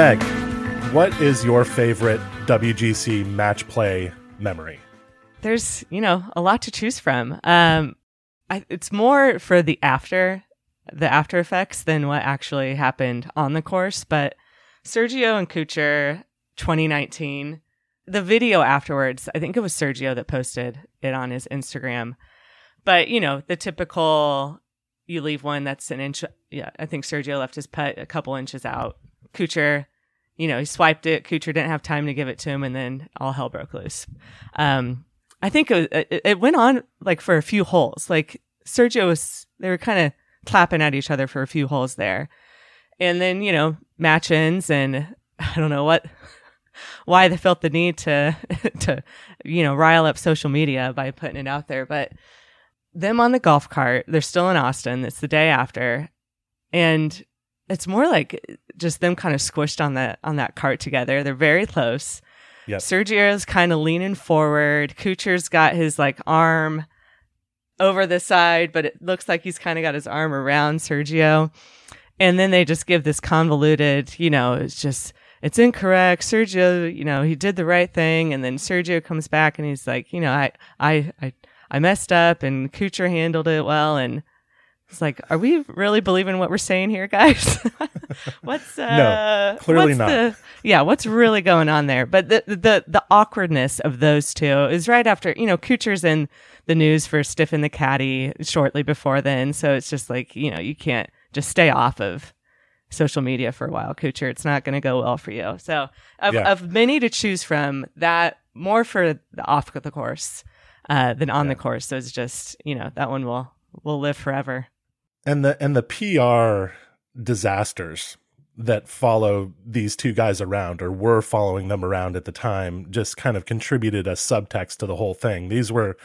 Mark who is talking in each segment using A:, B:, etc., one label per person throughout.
A: Meg, what is your favorite WGC match play memory?
B: There's, you know, a lot to choose from. Um, I, it's more for the after, the after effects than what actually happened on the course. But Sergio and Kuchar, 2019, the video afterwards, I think it was Sergio that posted it on his Instagram. But, you know, the typical you leave one that's an inch. Yeah, I think Sergio left his putt a couple inches out. Kuchar you know, he swiped it. Kuchar didn't have time to give it to him, and then all hell broke loose. Um, I think it, it went on like for a few holes. Like Sergio was, they were kind of clapping at each other for a few holes there, and then you know, match ends, and I don't know what, why they felt the need to to you know rile up social media by putting it out there, but them on the golf cart, they're still in Austin. It's the day after, and it's more like just them kind of squished on that on that cart together. They're very close.
A: Yep.
B: Sergio's kind of leaning forward. Kuchar's got his like arm over the side, but it looks like he's kind of got his arm around Sergio. And then they just give this convoluted, you know, it's just it's incorrect. Sergio, you know, he did the right thing, and then Sergio comes back and he's like, you know, I I I I messed up, and Kuchar handled it well, and it's like, are we really believing what we're saying here, guys? what's uh,
A: no, clearly
B: what's
A: not.
B: The, yeah, what's really going on there? But the, the the awkwardness of those two is right after you know Kuchar's in the news for stiffing the caddy shortly before then, so it's just like you know you can't just stay off of social media for a while, Kuchar. It's not going to go well for you. So of,
A: Yeah.
B: of many to choose from, that more for the off the course uh, than on the course. So it's just you know that one will will live forever.
A: And the and the PR disasters that follow these two guys around or were following them around at the time just kind of contributed a subtext to the whole thing. These were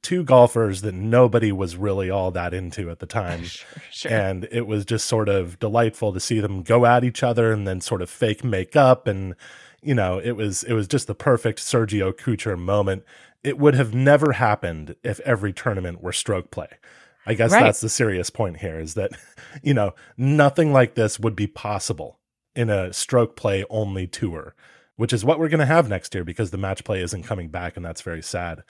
A: two golfers that nobody was really all that into at the time.
B: Sure.
A: And it was just sort of delightful to see them go at each other and then sort of fake make up and you know, it was it was just the perfect Sergio Kuchar moment. It would have never happened if every tournament were stroke play. I guess
B: Right.
A: that's the serious point here is that, you know, nothing like this would be possible in a stroke play only tour, which is what we're going to have next year because the match play isn't coming back and that's very sad.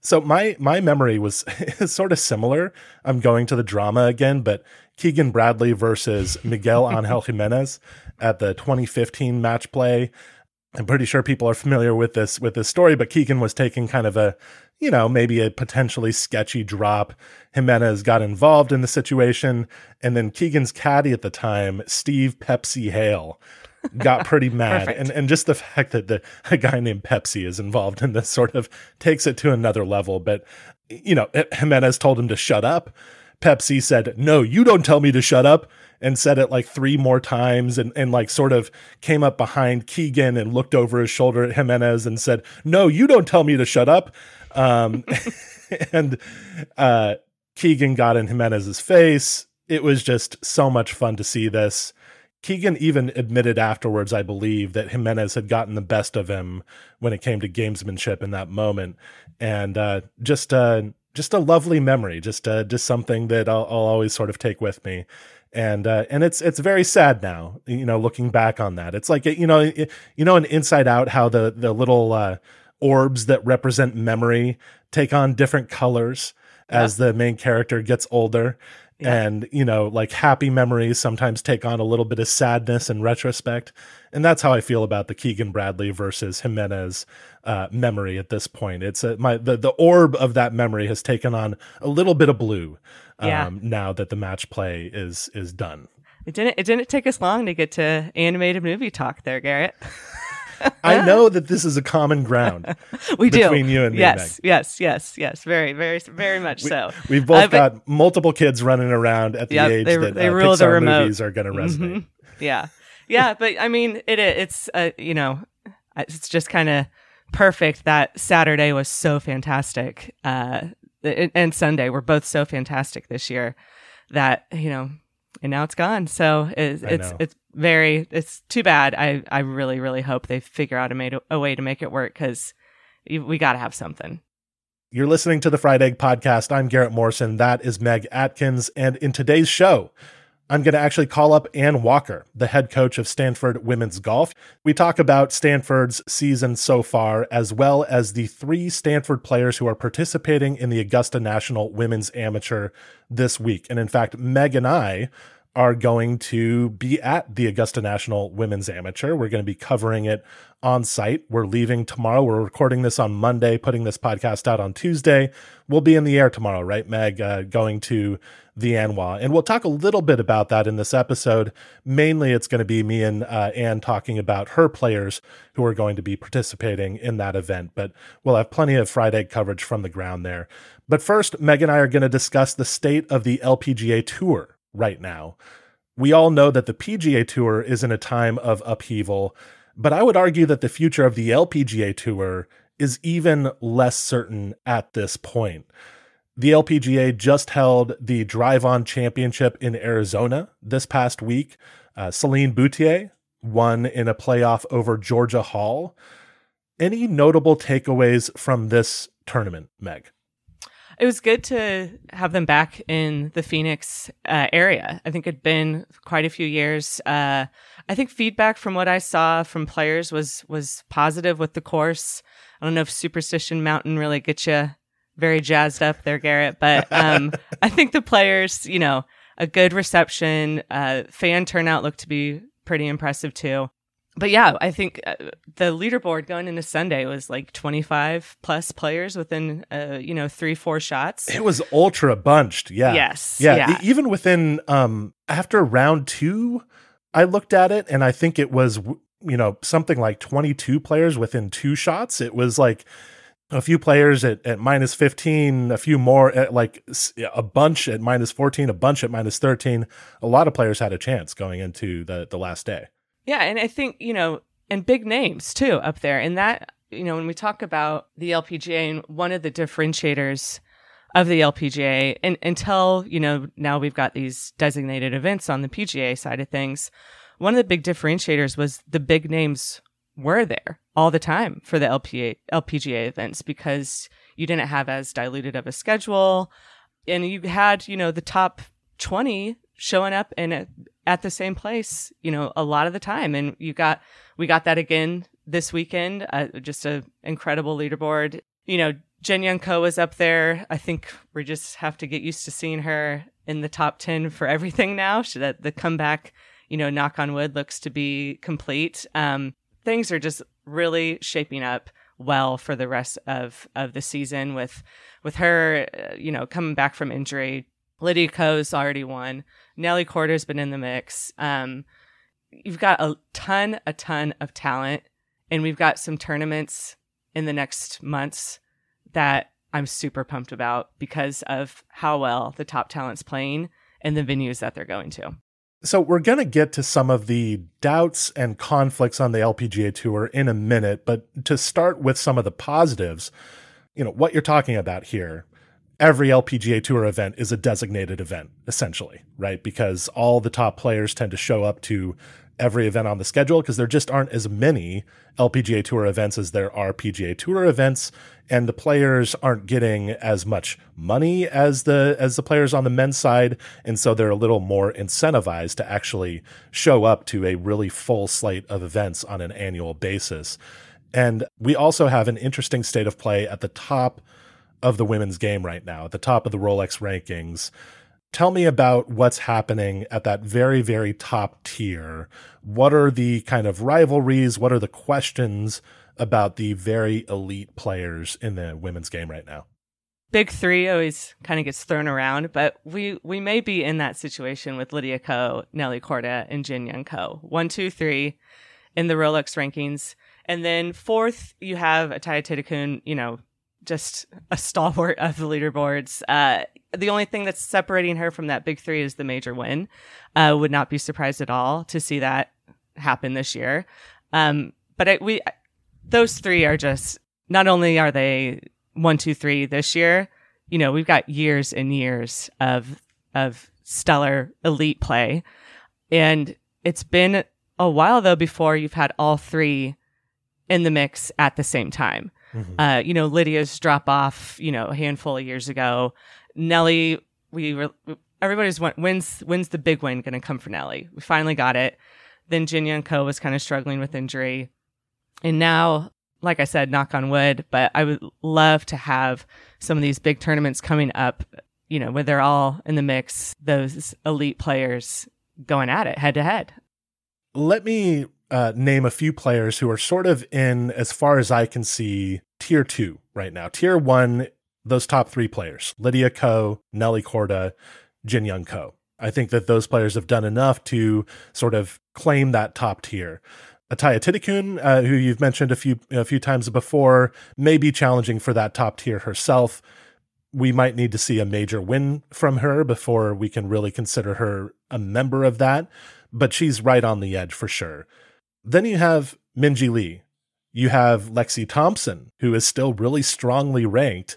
A: So my my memory was sort of similar. I'm going to the drama again, but Keegan Bradley versus Miguel Angel Jimenez at the 2015 match play. I'm pretty sure people are familiar with this with this story, but Keegan was taking kind of a, you know, maybe a potentially sketchy drop. Jimenez got involved in the situation, and then Keegan's caddy at the time, Steve Pepsi Hale, got pretty mad. And and just the fact that the a guy named Pepsi is involved in this sort of takes it to another level. But you know, Jimenez told him to shut up. Pepsi said, No, you don't tell me to shut up. And said it like three more times and, and like sort of came up behind Keegan and looked over his shoulder at Jimenez and said, No, you don't tell me to shut up. Um, and uh, Keegan got in Jimenez's face. It was just so much fun to see this. Keegan even admitted afterwards, I believe, that Jimenez had gotten the best of him when it came to gamesmanship in that moment, and uh, just uh, just a lovely memory, just uh, just something that I'll, I'll always sort of take with me, and uh, and it's it's very sad now, you know, looking back on that. It's like you know, it- you know, in Inside Out, how the the little uh, orbs that represent memory take on different colors as the main character gets older. And, you know, like happy memories sometimes take on a little bit of sadness in retrospect. And that's how I feel about the Keegan Bradley versus Jimenez uh, memory at this point. It's a, my, the, the orb of that memory has taken on a little bit of blue um,
B: Yeah.
A: now that the match play is, is done.
B: It didn't. It didn't take us long to get to animated movie talk there, Garrett.
A: I know that this is a common ground
B: we
A: between
B: do.
A: you and me,
B: yes,
A: Meg.
B: yes, yes, yes. Very, very, very much so.
A: We've both
B: Uh, but-
A: got multiple kids running around at the
B: Yep,
A: age
B: they-
A: that
B: they
A: uh,
B: rule the
A: Pixar
B: remote.
A: movies are going to resonate.
B: Mhm. Yeah, yeah, but I mean, it it's uh, you know, it's just kind of perfect that Saturday was so fantastic, uh, and Sunday were both so fantastic this year that you know, and now it's gone. So it's it's it's very it's too bad. I I really really hope they figure out a made a way to make it work because we got to have something.
A: You're listening to the Fried Egg Podcast. I'm Garrett Morrison. That is Meg Adkins. And in today's show, I'm going to actually call up Anne Walker, the head coach of Stanford Women's Golf. We talk about Stanford's season so far, as well as the three Stanford players who are participating in the Augusta National Women's Amateur this week. And in fact, Meg and I are going to be at the Augusta National Women's Amateur. We're going to be covering it on site. We're leaving tomorrow. We're recording this on Monday, putting this podcast out on Tuesday. We'll be in the air tomorrow, right, Meg? Uh, going to the ANWA. And we'll talk a little bit about that in this episode. Mainly, it's going to be me and uh, Anne talking about her players who are going to be participating in that event. But we'll have plenty of Friday coverage from the ground there. But first, Meg and I are going to discuss the state of the LPGA Tour right now. We all know that the PGA Tour is in a time of upheaval, but I would argue that the future of the LPGA Tour is even less certain at this point. The LPGA just held the Drive On Championship in Arizona this past week. Uh, Celine Boutier won in a playoff over Georgia Hall. Any notable takeaways from this tournament, Meg?
B: It was good to have them back in the Phoenix uh, area. I think it'd been quite a few years. Uh, I think feedback from what I saw from players was was positive with the course. I don't know if Superstition Mountain really gets you very jazzed up there, Garrett, but um, I think the players, you know, a good reception, uh, fan turnout looked to be pretty impressive too. But yeah, I think uh, the leaderboard going into Sunday was like 25 plus players within, uh, you know, three, four shots.
A: It was ultra bunched. Yeah.
B: Yes,
A: Yeah.
B: yeah.
A: e- Even within, um, after round two, I looked at it and I think it was, you know, something like 22 players within two shots. It was like a few players at, at minus 15, a few more at like a bunch at minus 14, a bunch at minus 13. A lot of players had a chance going into the, the last day.
B: Yeah, and I think, you know, and big names too up there. And that, you know, when we talk about the LPGA and one of the differentiators of the LPGA and until, you know, now we've got these designated events on the PGA side of things, one of the big differentiators was the big names were there all the time for the LPA, LPGA events because you didn't have as diluted of a schedule and you had, you know, the top 20 showing up and at, the same place, you know, a lot of the time. And you got, we got that again this weekend. Uh, just an incredible leaderboard. You know, Jin Young Ko was up there. I think we just have to get used to seeing her in the top 10 for everything now. She, that the comeback, you know, knock on wood looks to be complete. Um, things are just really shaping up well for the rest of, of the season with, with her, uh, you know, coming back from injury. Lydia Ko's already won. Nelly Korda's been in the mix. Um, you've got a ton, a ton of talent, and we've got some tournaments in the next months that I'm super pumped about because of how well the top talent's playing and the venues that they're going to.
A: So we're going to get to some of the doubts and conflicts on the LPGA tour in a minute, but to start with some of the positives, you know, what you're talking about here, every LPGA tour event is a designated event essentially, right? Because all the top players tend to show up to every event on the schedule because there just aren't as many LPGA Tour events as there are PGA Tour events, and the players aren't getting as much money as the as the players on the men's side, and so they're a little more incentivized to actually show up to a really full slate of events on an annual basis. And we also have an interesting state of play at the top of the women's game right now, at the top of the Rolex rankings. Tell me about what's happening at that very, very top tier. What are the kind of rivalries? What are the questions about the very elite players in the women's game right now?
B: Big three always kind of gets thrown around, but we we may be in that situation with Lydia Ko, Nelly Korda, and Jin Young Ko. One, two, three in the Rolex rankings. And then fourth, you have Atthaya Thitikul, you know, just a stalwart of the leaderboards. Uh, the only thing that's separating her from that big three is the major win. Uh, would not be surprised at all to see that happen this year. Um, but I, we, those three are just not only are they one, two, three this year. You know, we've got years and years of of stellar elite play, and it's been a while though before you've had all three in the mix at the same time. Mm-hmm. Uh, you know, Lydia's drop off, you know, a handful of years ago. Nelly, we were everybody's went, when's, wins the big win going to come for Nelly. We finally got it. Then Jin Young Ko was kind of struggling with injury, and now, like I said, knock on wood. But I would love to have some of these big tournaments coming up. You know, where they're all in the mix, those elite players going at it head to head.
A: Let me uh, name a few players who are sort of in, as far as I can see, tier two right now. Tier one, those top three players Lydia Ko, Nelly Korda, Jin Young Ko. I think that those players have done enough to sort of claim that top tier. Atthaya Thitikul, uh, who you've mentioned a few a few times before, may be challenging for that top tier herself. We might need to see a major win from her before we can really consider her a member of that, but she's right on the edge for sure. Then you have Minjee Lee. You have Lexi Thompson, who is still really strongly ranked,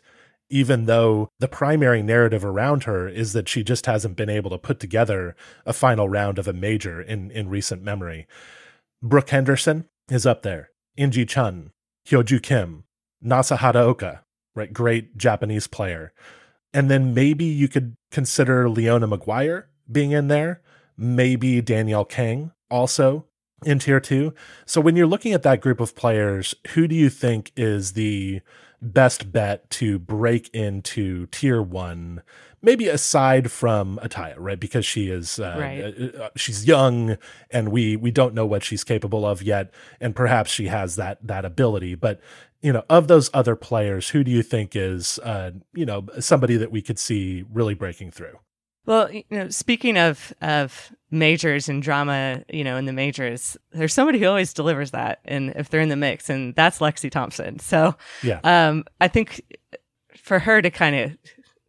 A: even though the primary narrative around her is that she just hasn't been able to put together a final round of a major in, in recent memory. Brooke Henderson is up there. In Gee Chun, Hyo Joo Kim, Nasa Hataoka, right? Great Japanese player. And then maybe you could consider Leona Maguire being in there. Maybe Danielle Kang also in tier two. So when you're looking at that group of players, who do you think is the best bet to break into tier one? Maybe aside from Atthaya, right? Because she is uh, right. Uh, uh, she's young, and we we don't know what she's capable of yet, and perhaps she has that that ability. But you know, of those other players, who do you think is uh, you know somebody that we could see really breaking through?
B: Well, you know, speaking of of majors and drama, you know, in the majors, there's somebody who always delivers that, and if they're in the mix, and that's Lexi Thompson. So,
A: yeah,
B: um, I think for her to kind of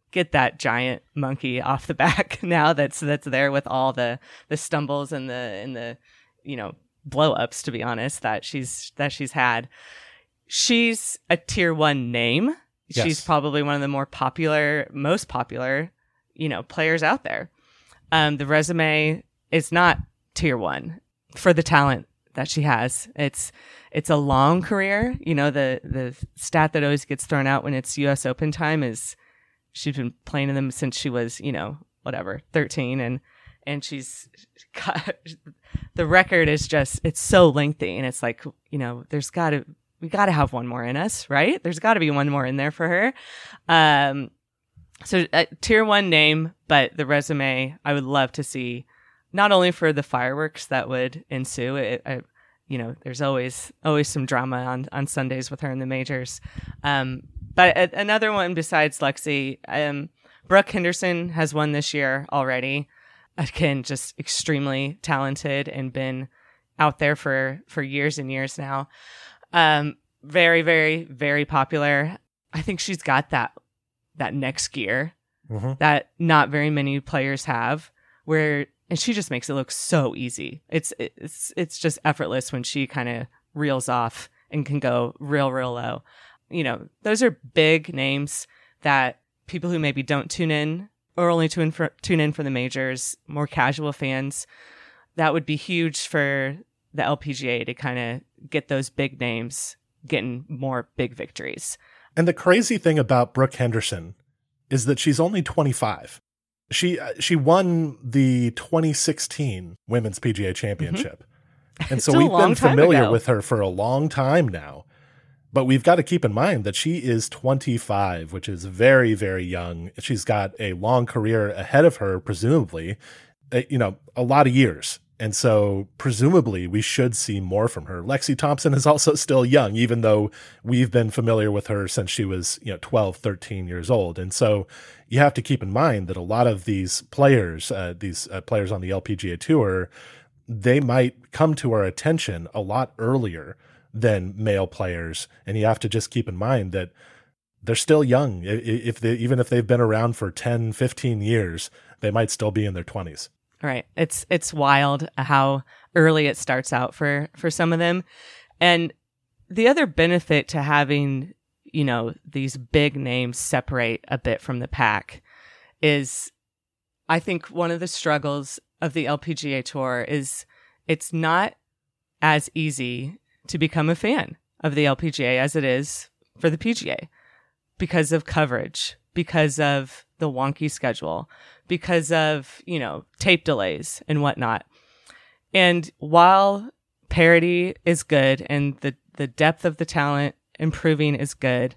B: get that giant monkey off the back now that's that's there with all the the stumbles and the and the you know blow ups to be honest that she's that she's had she's a tier 1 name yes. she's probably one of the more popular most popular you know players out there. Um, the resume is not tier one for the talent that she has. It's it's a long career. You know the the stat that always gets thrown out when it's U.S. Open time is she's been playing in them since she was you know whatever thirteen and and she's got the record is just it's so lengthy and it's like you know there's got to we got to have one more in us right there's got to be one more in there for her um so uh, tier one name, but the resume I would love to see, not only for the fireworks that would ensue. It, I, you know, there's always always some drama on on Sundays with her in the majors. Um, but a, another one besides Lexi, um, Brooke Henderson has won this year already. Again, just extremely talented and been out there for for years and years now. Um, very, very, very popular. I think she's got that that next gear mm-hmm. that not very many players have where and she just makes it look so easy. It's it's it's just effortless when she kind of reels off and can go real real low. You know, those are big names that people who maybe don't tune in or only tune for, tune in for the majors, more casual fans, that would be huge for the LPGA to kind of get those big names getting more big victories.
A: And the crazy thing about Brooke Henderson is that she's only 25. She uh, she won the 2016 Women's PGA. Championship. Mm-hmm. And so we've been familiar with her for a long time now. But we've got to keep in mind that she is 25, which is very, very young. She's got a long career ahead of her, presumably, uh, you know, a lot of years and so presumably we should see more from her. Lexi Thompson is also still young, even though we've been familiar with her since she was, you know, 12, 13 years old. And so you have to keep in mind that a lot of these players, uh, these uh, players on the LPGA tour, they might come to our attention a lot earlier than male players. And you have to just keep in mind that they're still young. If they, even if they've been around for 10, 15 years, they might still be in their 20s.
B: Right. It's it's wild how early it starts out for for some of them. And the other benefit to having, you know, these big names separate a bit from the pack is I think one of the struggles of the LPGA tour is it's not as easy to become a fan of the LPGA as it is for the PGA because of coverage, because of the wonky schedule, because of, you know, tape delays and whatnot. And while parity is good and the, the depth of the talent improving is good,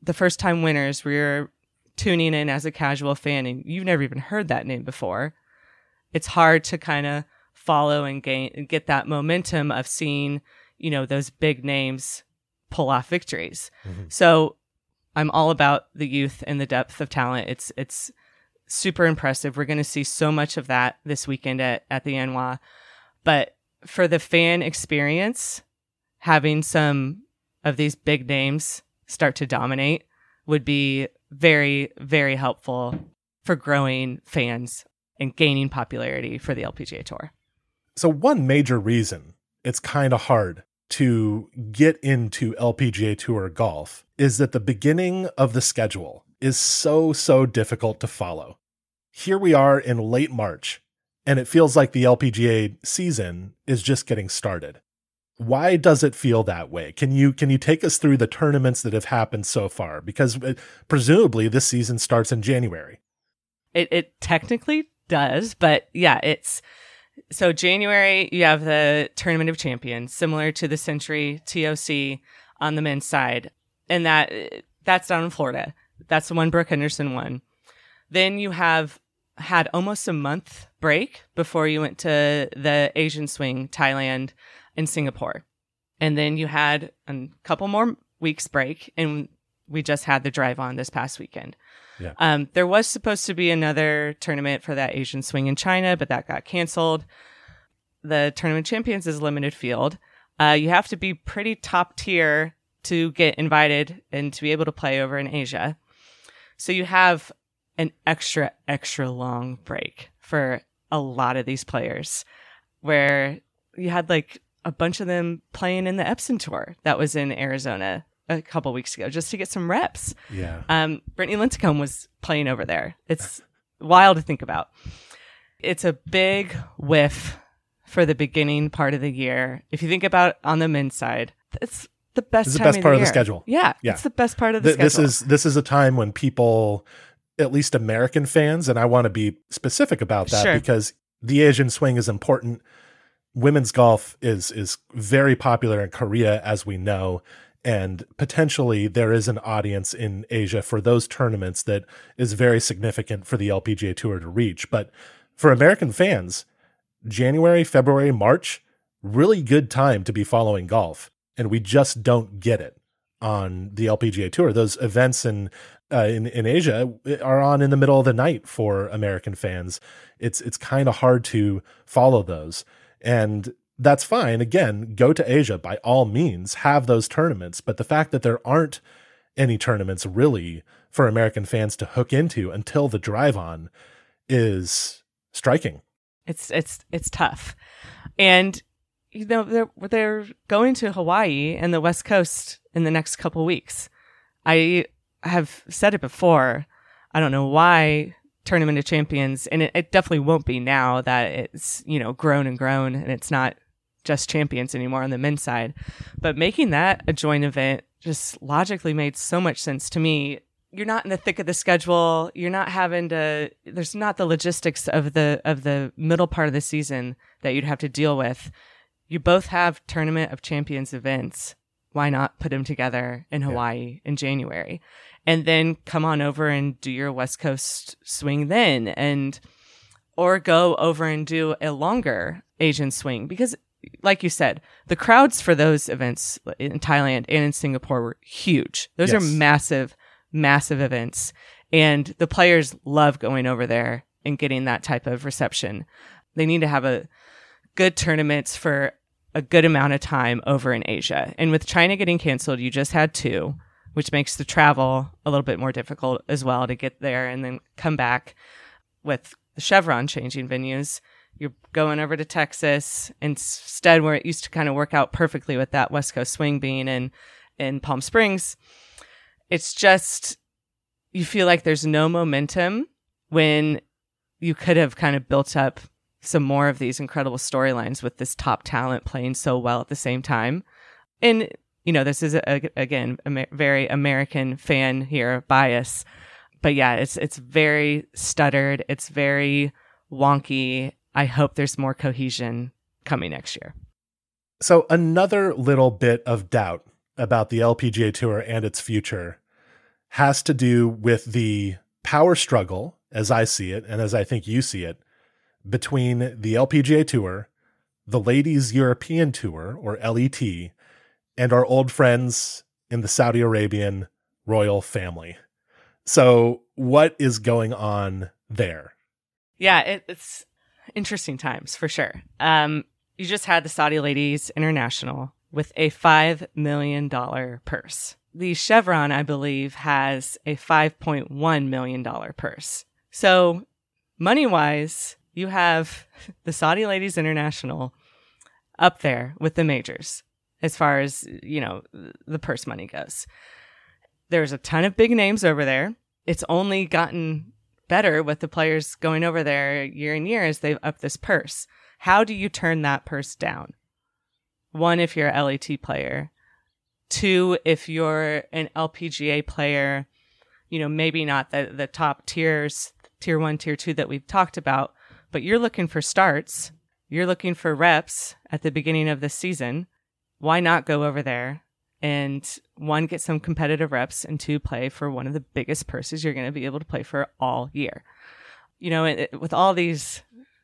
B: the first time winners where you're tuning in as a casual fan and you've never even heard that name before, it's hard to kind of follow and gain and get that momentum of seeing, you know, those big names pull off victories. Mm-hmm. So I'm all about the youth and the depth of talent. It's it's super impressive. We're going to see so much of that this weekend at at the ANWA. But for the fan experience, having some of these big names start to dominate would be very very helpful for growing fans and gaining popularity for the LPGA Tour.
A: So one major reason it's kind of hard to get into LPGA Tour golf is that the beginning of the schedule is so, so difficult to follow. Here we are in late March, and it feels like the LPGA season is just getting started. Why does it feel that way? Can you can you take us through the tournaments that have happened so far? Because uh, presumably this season starts in January.
B: It it technically does, but yeah, it's so January you have the Tournament of Champions, similar to the Sentry TOC on the men's side, and that that's down in Florida. That's the one Brooke Henderson won. Then you have had almost a month break before you went to the Asian Swing, Thailand, and Singapore, and then you had a couple more weeks break, and we just had the drive on this past weekend.
A: Yeah.
B: Um, there was supposed to be another tournament for that Asian swing in China, but that got canceled. The tournament champions is limited field. Uh, you have to be pretty top tier to get invited and to be able to play over in Asia. So you have an extra, extra long break for a lot of these players where you had like a bunch of them playing in the Epson tour that was in Arizona a couple weeks ago just to get some reps.
A: Yeah.
B: Um, Brittany Lincicome was playing over there. It's wild to think about. It's a big whiff for the beginning part of the year. If you think about on the men's side, it's the best.
A: It's the best
B: of
A: part
B: the
A: of the schedule.
B: Yeah,
A: yeah,
B: it's the best part of the
A: Th-
B: schedule.
A: This is this is a time when people, at least American fans, and I want to be specific about that
B: Sure.
A: because the Asian swing is important. Women's golf is is very popular in Korea, as we know, and potentially there is an audience in Asia for those tournaments that is very significant for the LPGA Tour to reach. But for American fans, January, February, March, really good time to be following golf, and we just don't get it on the LPGA Tour. Those events in uh, in in Asia are on in the middle of the night for American fans. It's it's kind of hard to follow those, and that's fine. Again, go to Asia by all means, have those tournaments. But the fact that there aren't any tournaments really for American fans to hook into until the drive on is striking.
B: It's it's it's tough, and you know they're they're going to Hawaii and the West Coast in the next couple weeks. I have said it before. I don't know why Tournament of Champions, and it, it definitely won't be now that it's you know grown and grown, and it's not just champions anymore on the men's side. But making that a joint event just logically made so much sense to me you're not in the thick of the schedule. You're not having to. There's not the logistics of the of the middle part of the season that you'd have to deal with. You both have tournament of champions events. Why not put them together in Hawaii in January, and then come on over and do your West Coast swing then, and or go over and do a longer Asian swing because like you said, the crowds for those events in Thailand and in Singapore were huge. Those
A: Yes.
B: are massive, massive events. And the players love going over there and getting that type of reception. They need to have a good tournaments for a good amount of time over in Asia. And with China getting canceled, you just had two, which makes the travel a little bit more difficult as well to get there and then come back with the Chevron changing venues. You're going over to Texas instead, where it used to kind of work out perfectly with that West Coast swing being in in Palm Springs. It's just you feel like there's no momentum when you could have kind of built up some more of these incredible storylines with this top talent playing so well at the same time. And you know, this is a, again a very American fan here bias, but yeah, it's it's very stuttered. It's very wonky. I hope there's more cohesion coming next year.
A: So another little bit of doubt about the LPGA Tour and its future has to do with the power struggle, as I see it, and as I think you see it, between the LPGA Tour, the Ladies European Tour, or LET, and our old friends in the Saudi Arabian royal family. So, what is going on there?
B: Yeah, it, it's interesting times for sure. Um, you just had the Saudi Ladies International with a $5 million purse. The Chevron, I believe, has a $5.1 million purse. So, money wise, you have the Saudi Ladies International up there with the majors as far as, you know, the purse money goes. There's a ton of big names over there. It's only gotten better with the players going over there year and year as they've upped this purse. How do you turn that purse down? One, if you're a LET player. Two, if you're an LPGA player, you know, maybe not the, the top tiers, tier one, tier two that we've talked about, but you're looking for starts, you're looking for reps at the beginning of the season, why not go over there and one, get some competitive reps, and two, play for one of the biggest purses you're going to be able to play for all year? You know, it, with all these,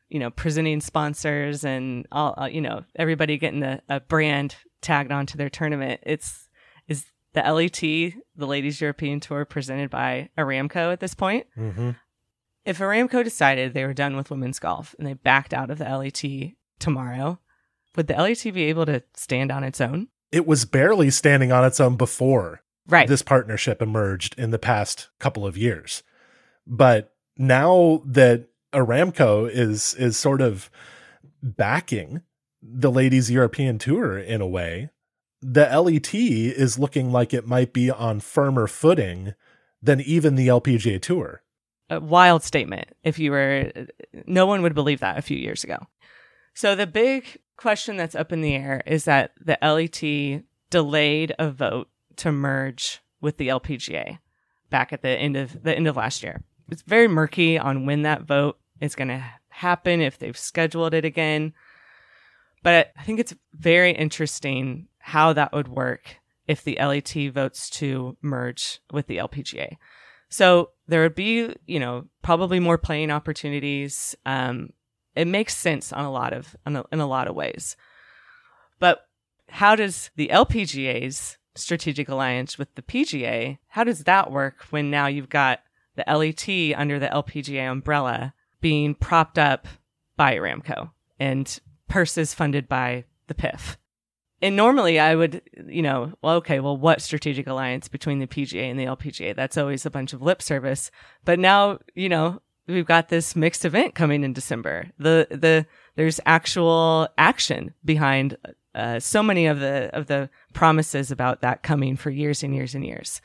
B: you know, presenting sponsors and all, uh, you know, everybody getting a, a brand tagged onto their tournament, it's, is the LET, the Ladies European Tour, presented by Aramco at this point. Mm-hmm. If Aramco decided they were done with women's golf and they backed out of the LET tomorrow, would the LET be able to stand on its own?
A: It was barely standing on its own before
B: right.
A: this partnership emerged in the past couple of years. But now that Aramco is is sort of backing the ladies European tour in a way, the LET is looking like it might be on firmer footing than even the LPGA tour
B: a wild statement if you were no one would believe that a few years ago. So the big question that's up in the air is that the LET delayed a vote to merge with the LPGA back at the end of the end of last year. It's very murky on when that vote is going to happen if they've scheduled it again. But I think it's very interesting how that would work if the LET votes to merge with the LPGA. So there would be, you know, probably more playing opportunities. Um, it makes sense on a lot of a, in a lot of ways. But how does the LPGA's strategic alliance with the PGA, how does that work when now you've got the LET under the LPGA umbrella being propped up by Aramco and purses funded by the PIF? And normally I would, you know, well, okay, well, what strategic alliance between the PGA and the LPGA? That's always a bunch of lip service. But now, you know, we've got this mixed event coming in December. The the there's actual action behind uh, so many of the of the promises about that coming for years and years and years.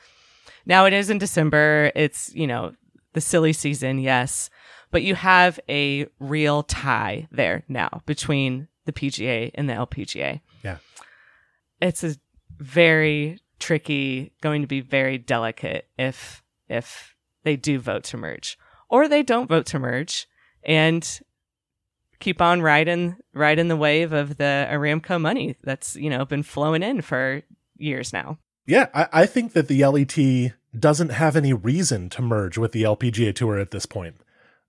B: Now it is in December. It's you know the silly season, yes, but you have a real tie there now between the PGA and the LPGA. It's a very tricky, going to be very delicate if if they do vote to merge or they don't vote to merge and keep on riding riding the wave of the Aramco money that's you know been flowing in for years now.
A: Yeah, I, I think that the LET doesn't have any reason to merge with the LPGA Tour at this point.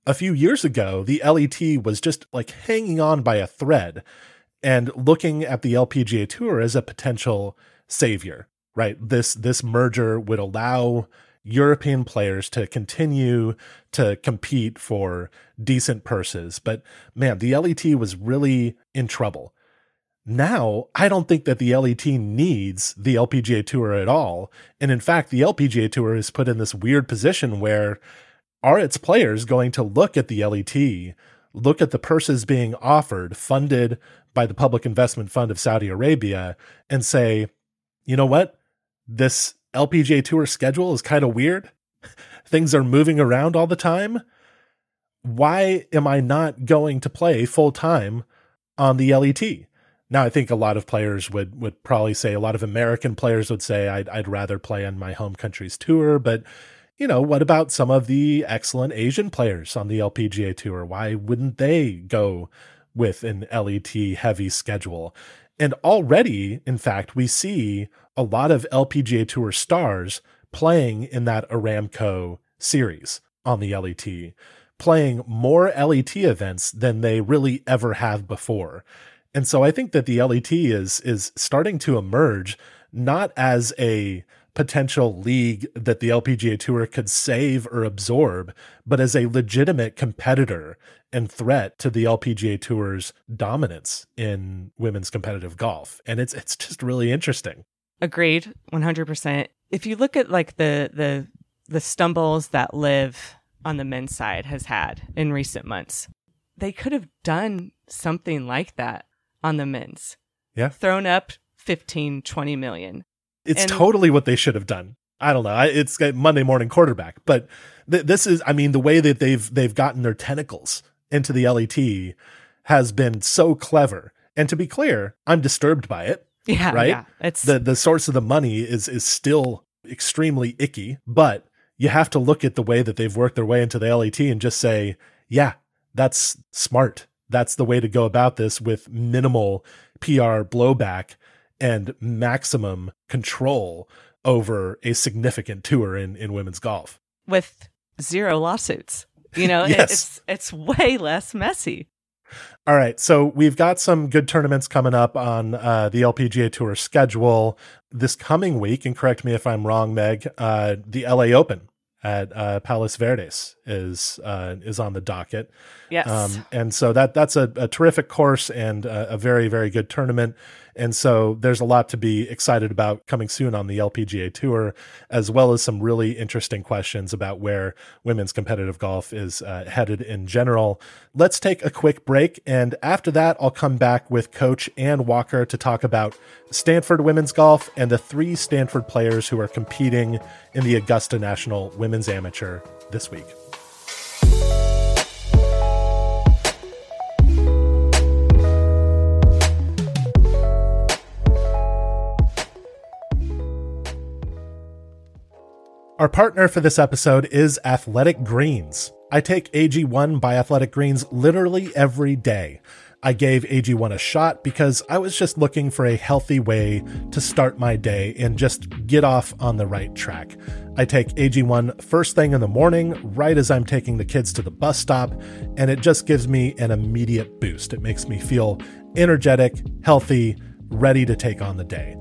A: A few years ago, the LET was just like hanging on by a thread and looking at the LPGA Tour as a potential savior, right? This this merger would allow European players to continue to compete for decent purses. But man, the LET was really in trouble. now I don't think that the LET needs the LPGA Tour at all. And in fact, the LPGA Tour is put in this weird position where are its players going to look at the LET, look at the purses being offered, funded by the Public Investment Fund of Saudi Arabia, and say, you know what? This LPGA Tour schedule is kind of weird. Things are moving around all the time. Why am I not going to play full time on the LET? Now, I think a lot of players would would probably say a lot of American players would say I'd I'd rather play on my home country's tour, but you know, what about some of the excellent Asian players on the LPGA tour? Why wouldn't they go with an LET heavy schedule? And already, in fact, we see a lot of LPGA tour stars playing in that Aramco series on the LET, playing more LET events than they really ever have before. And so I think that the LET is is starting to emerge not as a potential league that the LPGA Tour could save or absorb, but as a legitimate competitor and threat to the LPGA Tour's dominance in women's competitive golf. And it's it's just really interesting.
B: Agreed, 100%. If you look at like the the the stumbles that LIV on the men's side has had in recent months, they could have done something like that on the men's.
A: Yeah.
B: Thrown up 15, 20 million.
A: It's
B: And-
A: totally what they should have done. I don't know. It's Monday morning quarterback, but th- this is, I mean, the way that they've they've gotten their tentacles into the LET has been so clever. And to be clear, I'm disturbed by it.
B: Yeah,
A: Right?
B: yeah. It's
A: the The source of the money is is still extremely icky, but you have to look at the way that they've worked their way into the LET and just say, yeah, that's smart. That's the way to go about this with minimal PR blowback and maximum control over a significant tour in, in women's golf.
B: with zero lawsuits. You know, It-
A: Yes.
B: it's it's way less messy.
A: All right, so we've got some good tournaments coming up on uh, the LPGA Tour schedule this coming week. And correct me if I'm wrong, Meg. Uh, the LA Open at uh, Palos Verdes is uh, is on the docket.
B: Yes.
A: Um, and so that that's a, a terrific course and a, a very very good tournament. And so there's a lot to be excited about coming soon on the LPGA Tour, as well as some really interesting questions about where women's competitive golf is uh, headed in general. Let's take a quick break, and after that, I'll come back with Coach Anne Walker to talk about Stanford women's golf and the three Stanford players who are competing in the Augusta National Women's Amateur this week. Our partner for this episode is Athletic Greens. I take AG1 by Athletic Greens literally every day. I gave AG1 a shot because I was just looking for a healthy way to start my day and just get off on the right track. I take AG1 first thing in the morning, right as I'm taking the kids to the bus stop, and it just gives me an immediate boost. It makes me feel energetic, healthy, ready to take on the day.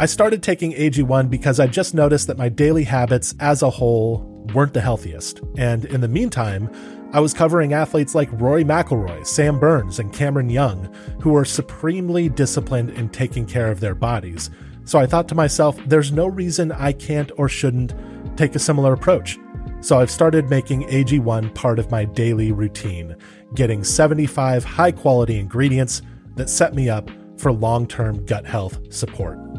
A: I started taking AG1 because I just noticed that my daily habits as a whole weren't the healthiest. And in the meantime, I was covering athletes like Rory McIlroy, Sam Burns, and Cameron Young, who are supremely disciplined in taking care of their bodies. So I thought to myself, there's no reason I can't or shouldn't take a similar approach. So I've started making AG1 part of my daily routine, getting 75 high quality ingredients that set me up for long term gut health support.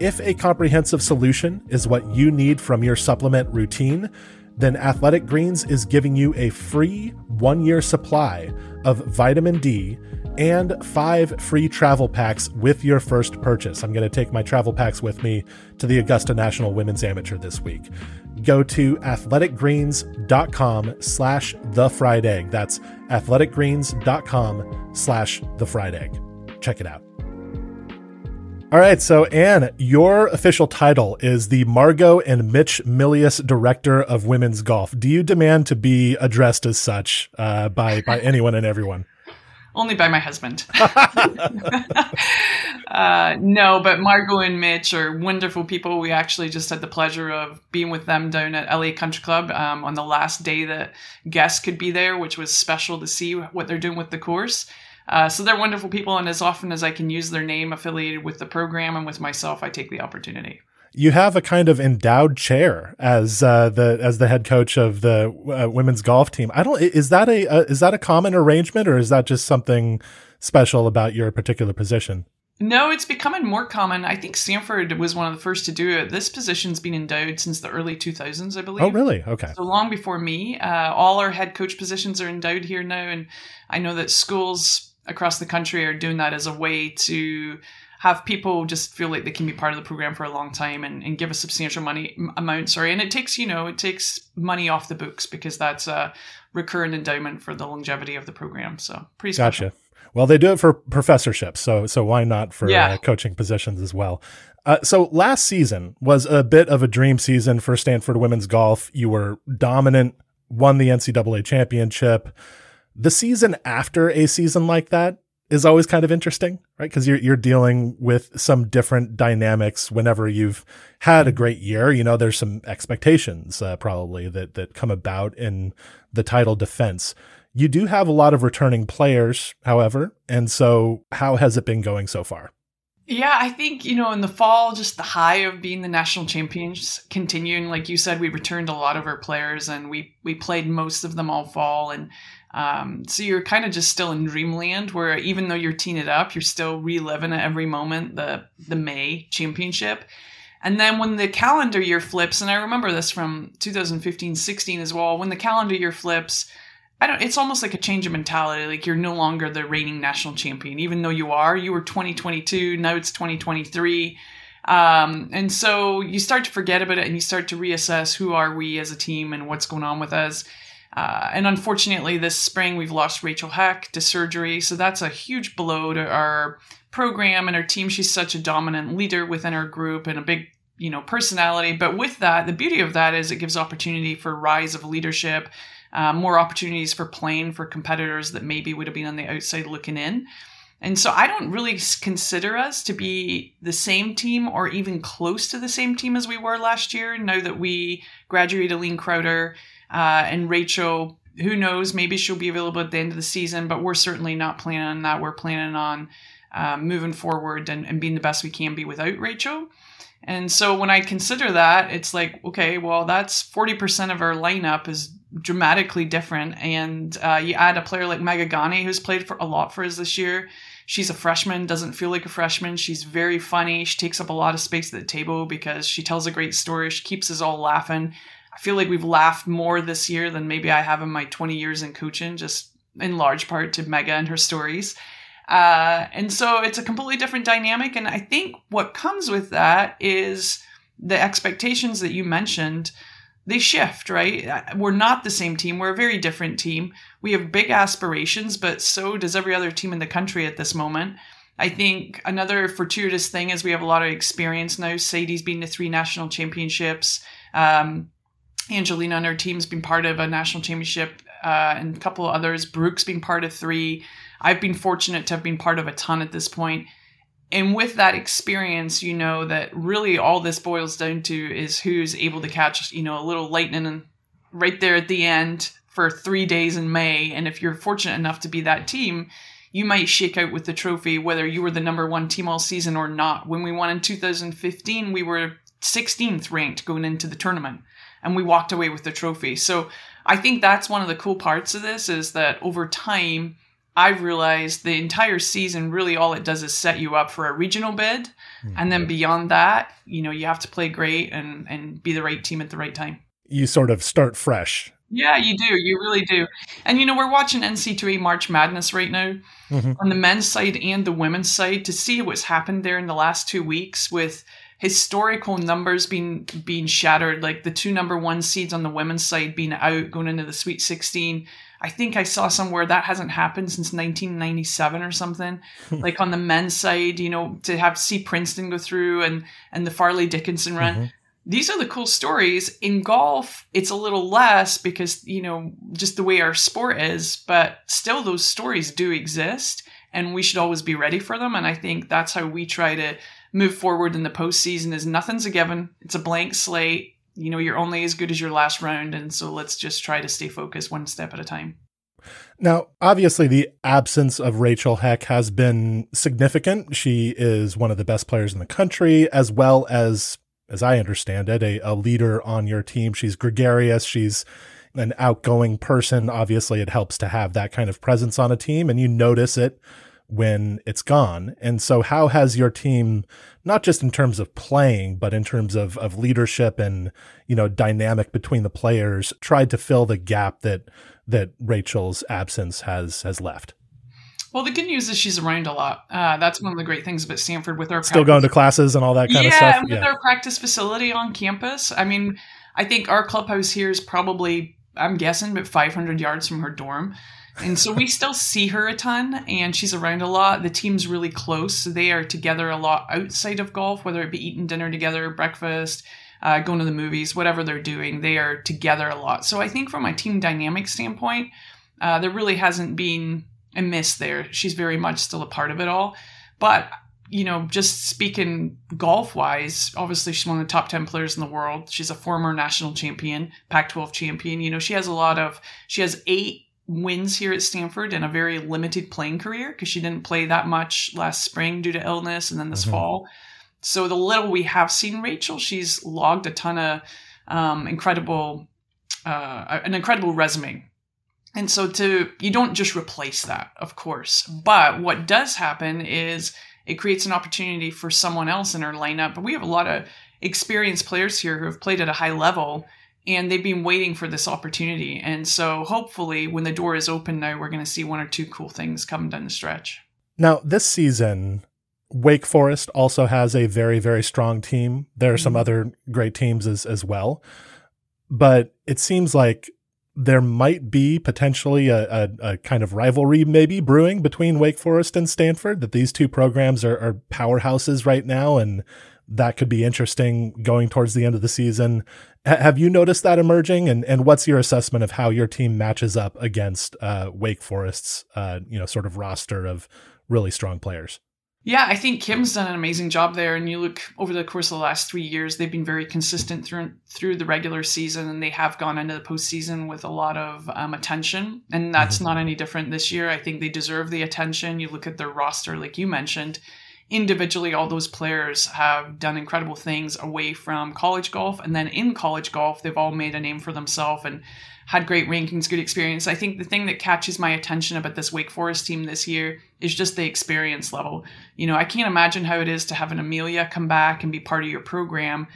A: If a comprehensive solution is what you need from your supplement routine, then Athletic Greens is giving you a free one year supply of vitamin D and five free travel packs with your first purchase. I'm going to take my travel packs with me to the Augusta National Women's Amateur this week. Go to athleticgreens.com slash the fried egg. That's athleticgreens.com slash the fried egg. Check it out. All right, so Anne, your official title is the Margot and Mitch Milius Director of Women's Golf. Do you demand to be addressed as such uh, by by anyone and everyone?
C: Only by my husband. uh, no, but Margot and Mitch are wonderful people. We actually just had the pleasure of being with them down at LA Country Club um, on the last day that guests could be there, which was special to see what they're doing with the course. Uh, so they're wonderful people, and as often as I can use their name affiliated with the program and with myself, I take the opportunity.
A: You have a kind of endowed chair as uh, the as the head coach of the uh, women's golf team. I don't is that a uh, is that a common arrangement or is that just something special about your particular position?
C: No, it's becoming more common. I think Stanford was one of the first to do it. This position's been endowed since the early 2000s, I believe.
A: Oh, really? Okay.
C: So long before me. Uh, all our head coach positions are endowed here now. And I know that schools across the country are doing that as a way to have people just feel like they can be part of the program for a long time and, and give a substantial money amount. Sorry. And it takes, you know, it takes money off the books because that's a recurrent endowment for the longevity of the program. So pretty special.
A: Gotcha. Well, they do it for professorships, so so why not for yeah. uh, coaching positions as well? Uh, so last season was a bit of a dream season for Stanford women's golf. You were dominant, won the NCAA championship. The season after a season like that is always kind of interesting, right? Because you're you're dealing with some different dynamics whenever you've had a great year. You know, there's some expectations uh, probably that that come about in the title defense. You do have a lot of returning players, however. And so, how has it been going so far?
C: Yeah, I think, you know, in the fall, just the high of being the national champions continuing. Like you said, we returned a lot of our players and we, we played most of them all fall. And um, so you're kind of just still in dreamland where even though you're teeing it up, you're still reliving at every moment the, the May championship. And then when the calendar year flips, and I remember this from 2015 16 as well, when the calendar year flips, I don't. It's almost like a change of mentality. Like you're no longer the reigning national champion, even though you are. You were 2022. Now it's 2023. Um, and so you start to forget about it, and you start to reassess who are we as a team and what's going on with us. Uh, and unfortunately, this spring we've lost Rachel Heck to surgery, so that's a huge blow to our program and our team. She's such a dominant leader within our group and a big you know personality but with that the beauty of that is it gives opportunity for rise of leadership uh, more opportunities for playing for competitors that maybe would have been on the outside looking in. And so I don't really consider us to be the same team or even close to the same team as we were last year. Now that we graduated Aline Krauter uh, and Rachel, who knows, maybe she'll be available at the end of the season, but we're certainly not planning on that. We're planning on uh, moving forward and, and being the best we can be without Rachel. And so when I consider that, it's like, okay, well, that's 40% of our lineup is dramatically different. And uh, you add a player like Megha Ganne, who's played for a lot for us this year. She's a freshman, doesn't feel like a freshman. She's very funny. She takes up a lot of space at the table because she tells a great story. She keeps us all laughing. I feel like we've laughed more this year than maybe I have in my 20 years in coaching, just in large part to Megha and her stories. Uh, and so it's a completely different dynamic. And I think what comes with that is the expectations that you mentioned they shift, right? Uh, we're not the same team. We're a very different team. We have big aspirations, but so does every other team in the country at this moment. I think another fortuitous thing is we have a lot of experience now. Sadie's been to three national championships. Um, Angelina and her team's been part of a national championship, uh, and a couple of others. Brooke's been part of three. I've been fortunate to have been part of a ton at this point. point and with that experience, you know that really all this boils down to is who's able to catch, you know, a little lightning right there at the end for three days in May. And if you're fortunate enough to be that team, you might shake out with the trophy whether you were the number one team all season or not. When we won in 2015, we were 16th ranked going into the tournament, and we walked away with the trophy. So I think that's one of the cool parts of this is that over time I've realized the entire season really all it does is set you up for a regional bid. Mm-hmm. And then beyond that, you know, you have to play great and, and be the right team at the right time.
A: You sort of start fresh.
C: Yeah, you do. You really do. And you know, we're watching NC2A March Madness right now mm-hmm. on the men's side and the women's side to see what's happened there in the last two weeks with historical numbers being being shattered, like the two number one seeds on the women's side being out going into the Sweet 16 I think I saw somewhere that hasn't happened since 1997 or something. like on the men's side, you know, to have see Princeton go through and and the Fairleigh Dickinson run. Mm-hmm. These are the cool stories. In golf, it's a little less because, you know, just the way our sport is, but still those stories do exist and we should always be ready for them. And I think that's how we try to move forward in the postseason is nothing's a given. It's a blank slate you know you're only as good as your last round and so let's just try to stay focused one step at a time
A: Now, obviously, the absence of Rachel Heck has been significant. She is one of the best players in the country, as well as, as I understand it, a, a leader on your team. She's gregarious. She's an outgoing person. Obviously, it helps to have that kind of presence on a team, and you notice it when it's gone. And so, how has your team, not just in terms of playing, but in terms of, of leadership and you know dynamic between the players, tried to fill the gap that that Rachel's absence has has left?
C: Well, the good news is she's around a lot. Uh, that's one of the great things about Stanford with our
A: still
C: practice.
A: going to classes and all that kind
C: yeah,
A: of stuff.
C: Yeah, and with our practice facility on campus. I mean, I think our clubhouse here is probably, I'm guessing, but 500 yards from her dorm. And so we still see her a ton and she's around a lot. The team's really close. So they are together a lot outside of golf, whether it be eating dinner together, breakfast, uh, going to the movies, whatever they're doing, they are together a lot. So I think from a team dynamic standpoint, uh, there really hasn't been a miss there. She's very much still a part of it all. But, you know, just speaking golf wise, obviously she's one of the top 10 players in the world. She's a former national champion, Pac 12 champion. You know, she has a lot of, she has eight wins here at Stanford in a very limited playing career because she didn't play that much last spring due to illness and then this
A: Mhm.
C: fall. So the little we have seen Rachel, she's logged a ton of um, incredible, uh, an incredible resume. And so to you don't just replace that, of course. But what does happen is it creates an opportunity for someone else in our lineup. But we have a lot of experienced players here who have played at a high level and they've been waiting for this opportunity. And so hopefully when the door is open now, we're going to see one or two cool things come down the stretch.
A: Now, this season, Wake Forest also has a very, very strong team. There are some
C: Mhm.
A: other great teams as, as well. But it seems like there might be potentially a, a, a kind of rivalry maybe brewing between Wake Forest and Stanford, that these two programs are, are powerhouses right now. And that could be interesting going towards the end of the season. H- have you noticed that emerging? And, and what's your assessment of how your team matches up against uh, Wake Forest's, uh, you know, sort of roster of really strong players?
C: Yeah, I think Kim's done an amazing job there. And you look over the course of the last three years, they've been very consistent through through the regular season, and they have gone into the postseason with a lot of um, attention. And that's
A: Mhm.
C: not any different this year. I think they deserve the attention. You look at their roster, like you mentioned, individually, all those players have done incredible things away from college golf, and then in college golf, they've all made a name for themselves and had great rankings, good experience. I think the thing that catches my attention about this Wake Forest team this year is just the experience level. You know, I can't imagine how it is to have an Amelia come back and be part of your program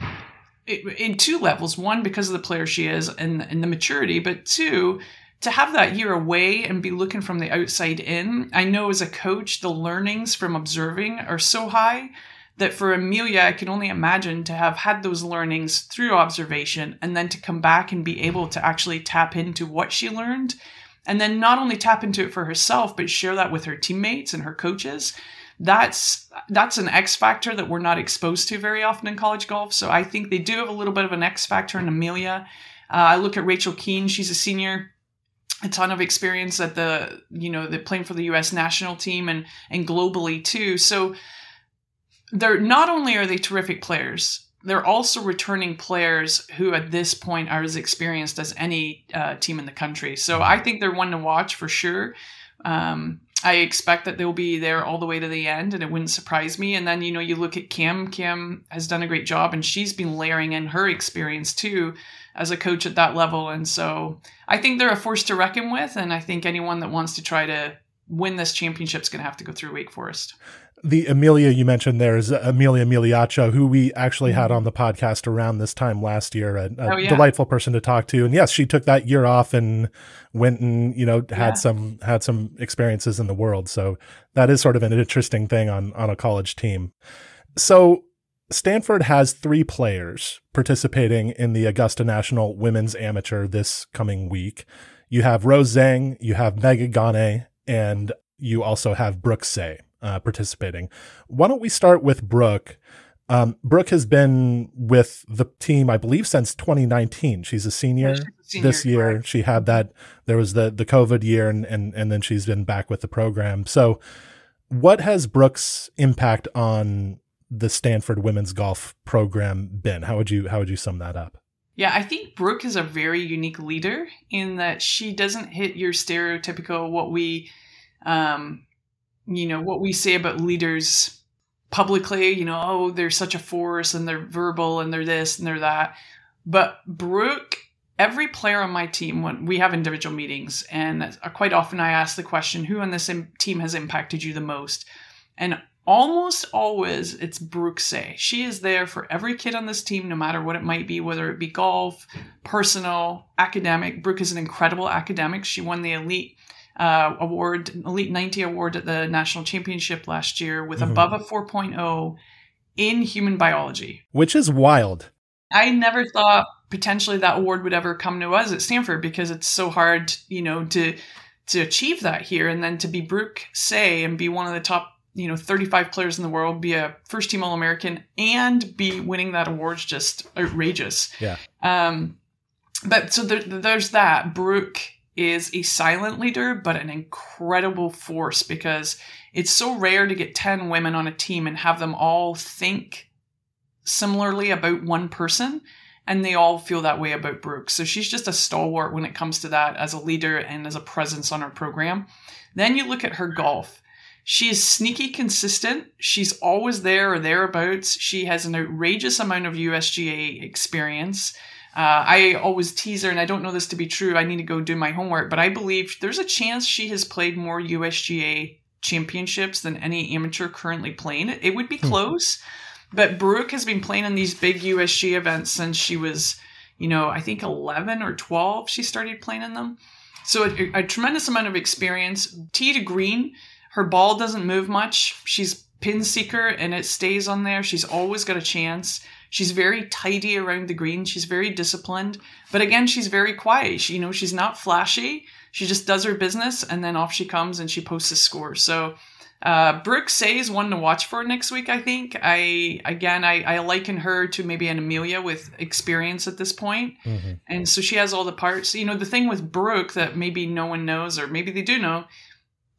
C: in two levels. One, because of the player she is and, and the maturity, but two, to have that year away and be looking from the outside in. I know as a coach, the learnings from observing are so high that for Amelia, I can only imagine to have had those learnings through observation and then to come back and be able to actually tap into what she learned and then not only tap into it for herself but share that with her teammates and her coaches. That's that's an x factor that we're not exposed to very often in college golf. So i think they do have a little bit of an x factor in amelia. Uh, i look at rachel Kuehn. She's a senior a ton of experience at the you know the playing for the us national team and and globally too so they're not only are they terrific players they're also returning players who at this point are as experienced as any uh, team in the country so i think they're one to watch for sure um, I expect that they'll be there all the way to the end, and it wouldn't surprise me. And then, you know, you look at Kim. Kim has done a great job, and she's been layering in her experience too as a coach at that level. And so I think they're a force to reckon with. And I think anyone that wants to try to win this championship is going to have to go through Wake Forest.
A: The Amelia you mentioned there is Amelia Migliaccio, who we actually had on the podcast around this time last year. A, a
C: Oh, yeah.
A: delightful person to talk to, and yes, she took that year off and went and you know had
C: Yeah.
A: some had some experiences in the world. So that is sort of an interesting thing on on a college team. So Stanford has three players participating in the Augusta National Women's Amateur this coming week. You have Rose Zhang, you have Megha Ganne, and you also have Brooke Seay uh, participating. Why don't we start with Brooke? Um, Brooke has been with the team, I believe, since 2019. She's a senior,
C: she's a senior,
A: this year.
C: correct.
A: She had that. There was the the COVID year, and and and then she's been back with the program. So, what has Brooke's impact on the Stanford women's golf program been? How would you how would you sum that up?
C: Yeah, I think Brooke is a very unique leader in that she doesn't hit your stereotypical what we, um, you know, what we say about leaders publicly. You know, oh, they're such a force and they're verbal and they're this and they're that. But Brooke, every player on my team, when we have individual meetings, and quite often I ask the question, who on this team has impacted you the most? And almost always it's Brooke Seay. She is there for every kid on this team, no matter what it might be, whether it be golf, personal, academic. Brooke is an incredible academic. She won the elite uh, award, elite 90 award at the national championship last year with mm-hmm. above a 4.0 in human biology,
A: which is wild.
C: I never thought potentially that award would ever come to us at Stanford because it's so hard, you know, to to achieve that here and then to be Brooke Seay and be one of the top you know 35 players in the world be a first team all american and be winning that award is just outrageous.
A: Yeah.
C: Um but so there, there's that. Brooke is a silent leader but an incredible force because it's so rare to get 10 women on a team and have them all think similarly about one person and they all feel that way about brooke. So she's just a stalwart when it comes to that as a leader and as a presence on her program. Then you look at her golf she is sneaky consistent. She's always there or thereabouts. She has an outrageous amount of USGA experience. Uh, I always tease her, and I don't know this to be true. I need to go do my homework, but I believe there's a chance she has played more USGA championships than any amateur currently playing. It would be hmm. close, but Brooke has been playing in these big USG events since she was, you know, I think 11 or 12. She started playing in them. So a, a tremendous amount of experience. Tee to green, her ball doesn't move much. She's pin seeker and it stays on there. She's always got a chance. She's very tidy around the green. She's very disciplined. But again, she's very quiet. She, you know, she's not flashy. She just does her business and then off she comes and she posts a score. So uh, Brooke Seay's one to watch for next week, I think. I again I, I liken her to maybe an Amelia with experience at this point. Mm-hmm. And so she has all the parts. You know, the thing with Brooke that maybe no one knows, or maybe they do know,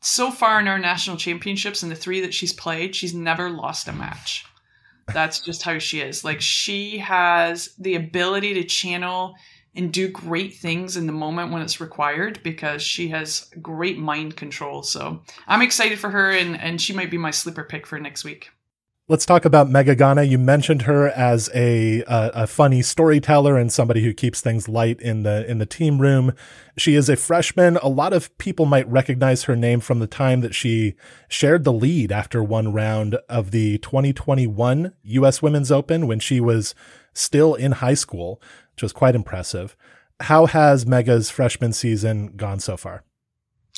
C: so far in our national championships and the three that she's played, she's never lost a match. That's just how she is. Like she has the ability to channel and do great things in the moment when it's required because she has great mind control. So I'm excited for her and, and she might be my sleeper pick for next week.
A: Let's talk about Megha Ganne. You mentioned her as a, a, a funny storyteller and somebody who keeps things light in the in the team room. She is a freshman. A lot of people might recognize her name from the time that she shared the lead after one round of the 2021 U.S. Women's Open when she was still in high school, which was quite impressive. How has Megha's freshman season gone so far?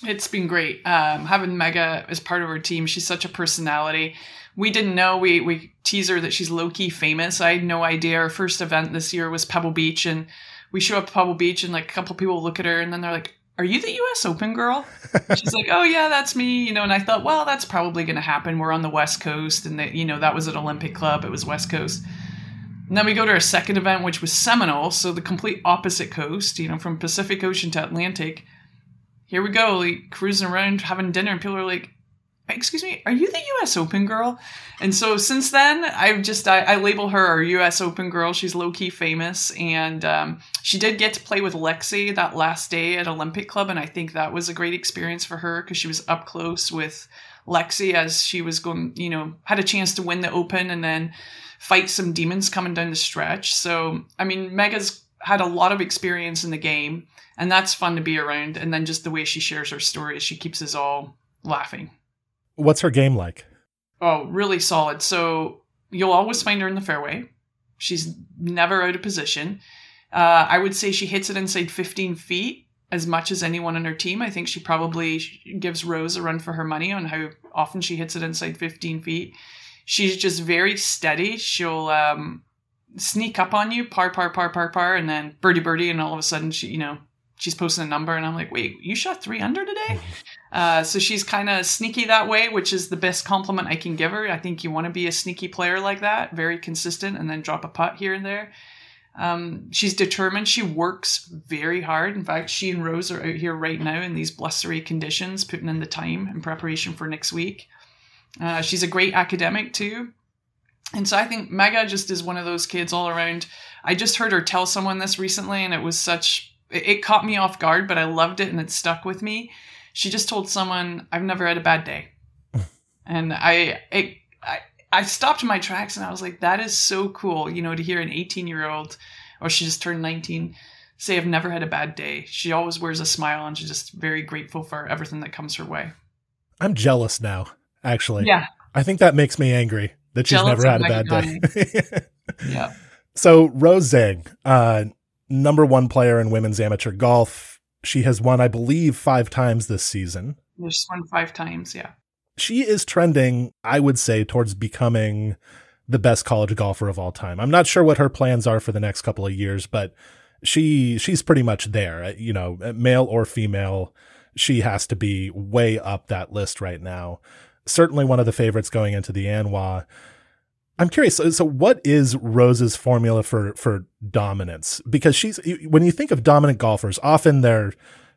C: It's been great. Um, having Megha as part of our team, she's such a personality we didn't know. We we tease her that she's low key famous. I had no idea. Our first event this year was Pebble Beach, and we show up at Pebble Beach, and like a couple people look at her, and then they're like, "Are you the U.S. Open girl?" she's like, "Oh yeah, that's me." You know, and I thought, well, that's probably going to happen. We're on the West Coast, and that you know that was at Olympic Club. It was West Coast. And then we go to our second event, which was Seminole, so the complete opposite coast. You know, from Pacific Ocean to Atlantic. Here we go, like cruising around having dinner, and people are like, excuse me, are you the US Open girl? And so since then, I've just, I, I label her our US Open girl. She's low key famous. And um, she did get to play with Lexi that last day at Olympic Club. And I think that was a great experience for her because she was up close with Lexi as she was going, you know, had a chance to win the Open and then fight some demons coming down the stretch. So, I mean, Megha's had a lot of experience in the game. And that's fun to be around. And then just the way she shares her stories, she keeps us all laughing.
A: What's her game like?
C: Oh, really solid. So you'll always find her in the fairway. She's never out of position. Uh, I would say she hits it inside 15 feet as much as anyone on her team. I think she probably gives Rose a run for her money on how often she hits it inside 15 feet. She's just very steady. She'll um, sneak up on you, par, par, par, par, par, and then birdie, birdie, and all of a sudden she, you know, she's posting a number, and I'm like, wait, you shot three under today? Uh, so she's kind of sneaky that way, which is the best compliment I can give her. I think you want to be a sneaky player like that, very consistent, and then drop a putt here and there. Um, she's determined. She works very hard. In fact, she and Rose are out here right now in these blustery conditions, putting in the time in preparation for next week. Uh, she's a great academic too. And so I think Megha just is one of those kids all around. I just heard her tell someone this recently, and it was such, it, it caught me off guard, but I loved it and it stuck with me. She just told someone, I've never had a bad day. and I, it, I, I stopped my tracks and I was like, that is so cool, you know, to hear an 18 year old, or she just turned 19, say, I've never had a bad day. She always wears a smile and she's just very grateful for everything that comes her way.
A: I'm jealous now, actually.
C: Yeah.
A: I think that makes me angry that she's
C: Jealous
A: never had a bad day.
C: Yeah.
A: So Rose Zhang, uh, number one player in women's amateur golf. She has won, I believe, five times this season.
C: She's won five times. Yeah.
A: She is trending, I would say, towards becoming the best college golfer of all time. I'm not sure what her plans are for the next couple of years, but she she's pretty much there. Uh, you know, uh, male or female, she has to be way up that list right now. Certainly one of the favorites going into the ANWA. I'm curious. So, so, what is Rose's formula for for dominance? Because she's when you think of dominant golfers, often they're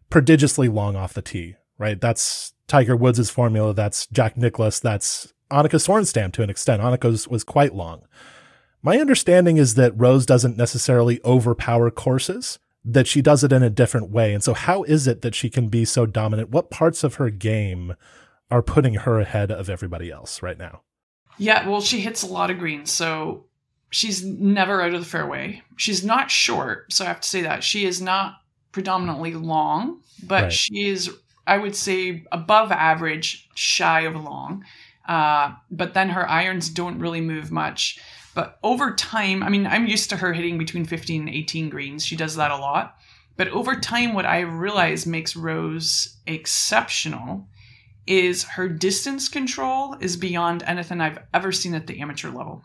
A: prodigiously long off the tee, right? That's Tiger Woods' formula. That's Jack Nicklaus. That's Annika Sorenstam to an extent. Annika's was quite long. My understanding is that Rose doesn't necessarily overpower courses, that she does it in a different way. And so, how is it that she can be so dominant? What parts of her game are putting her ahead of everybody else right now?
C: Yeah, well, she hits a lot of greens, so she's never out of the fairway. She's not short, so I have to say that. She is not predominantly long, but right. she is, I would say, above average, shy of long. Uh, but then her irons don't really move much. But over time, I mean, I'm used to her hitting between 15 and 18 greens. She does that a lot. But over time, what I realize makes Rose exceptional is her distance control is beyond anything I've ever seen at the amateur level.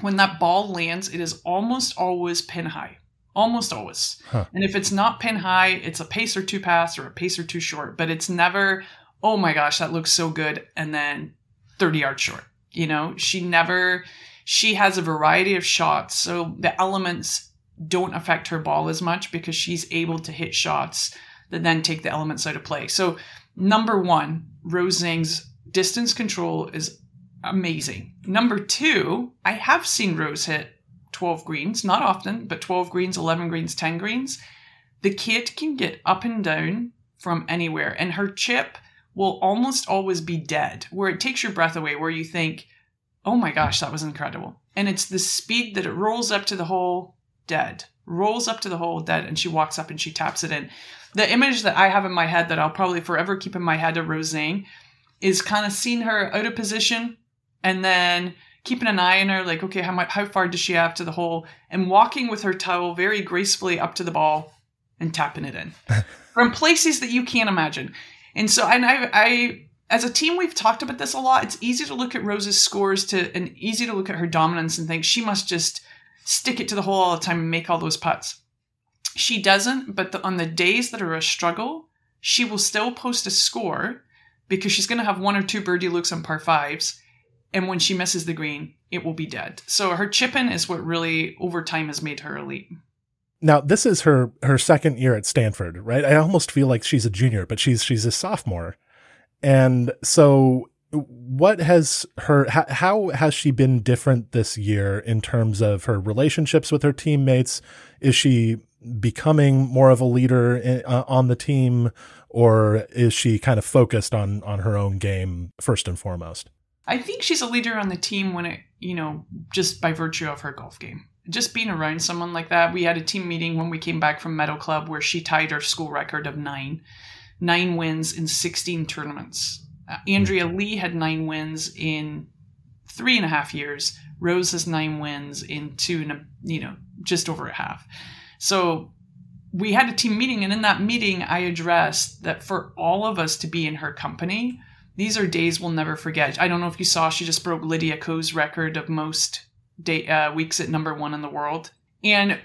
C: When that ball lands, it is almost always pin high. Almost always. Huh. And if it's not pin high, it's a pace or two pass or a pace or two short, but it's never, oh my gosh, that looks so good. And then 30 yards short. You know, she never, she has a variety of shots. So the elements don't affect her ball as much because she's able to hit shots that then take the elements out of play. So Number one, Rose Zhang's distance control is amazing. Number two, I have seen Rose hit 12 greens, not often, but 12 greens, 11 greens, 10 greens. The kid can get up and down from anywhere, and her chip will almost always be dead, where it takes your breath away, where you think, oh my gosh, that was incredible. And it's the speed that it rolls up to the hole, dead. Rolls up to the hole, dead, and she walks up and she taps it in the image that I have in my head that I'll probably forever keep in my head of Rose Zhang is kind of seeing her out of position and then keeping an eye on her, like, okay, how much, how far does she have to the hole, and walking with her towel very gracefully up to the ball and tapping it in from places that you can't imagine. And so, and I, I, as a team, we've talked about this a lot. It's easy to look at Rose's scores to, and easy to look at her dominance and think she must just stick it to the hole all the time and make all those putts. She doesn't, but the, on the days that are a struggle, she will still post a score because she's going to have one or two birdie looks on par fives. And when she misses the green, it will be dead. So her chipping is what really over time has made her elite.
A: Now this is her her second year at Stanford, right? I almost feel like she's a junior, but she's she's a sophomore, and so what has her how, how has she been different this year in terms of her relationships with her teammates? Is she becoming more of a leader in, uh, on the team, or is she kind of focused on on her own game first and foremost?
C: I think she's a leader on the team when it, you know, just by virtue of her golf game. Just being around someone like that. We had a team meeting when we came back from Meadow Club where she tied her school record of nine, nine wins in 16 tournaments. Uh, Andrea Lee had nine wins in three and a half years. Rose has nine wins in two and a, you know, just over a half. So we had a team meeting, and in that meeting, I addressed that for all of us to be in her company, these are days we'll never forget. I don't know if you saw, she just broke Lydia Ko's record of most day, uh, weeks at number one in the world. And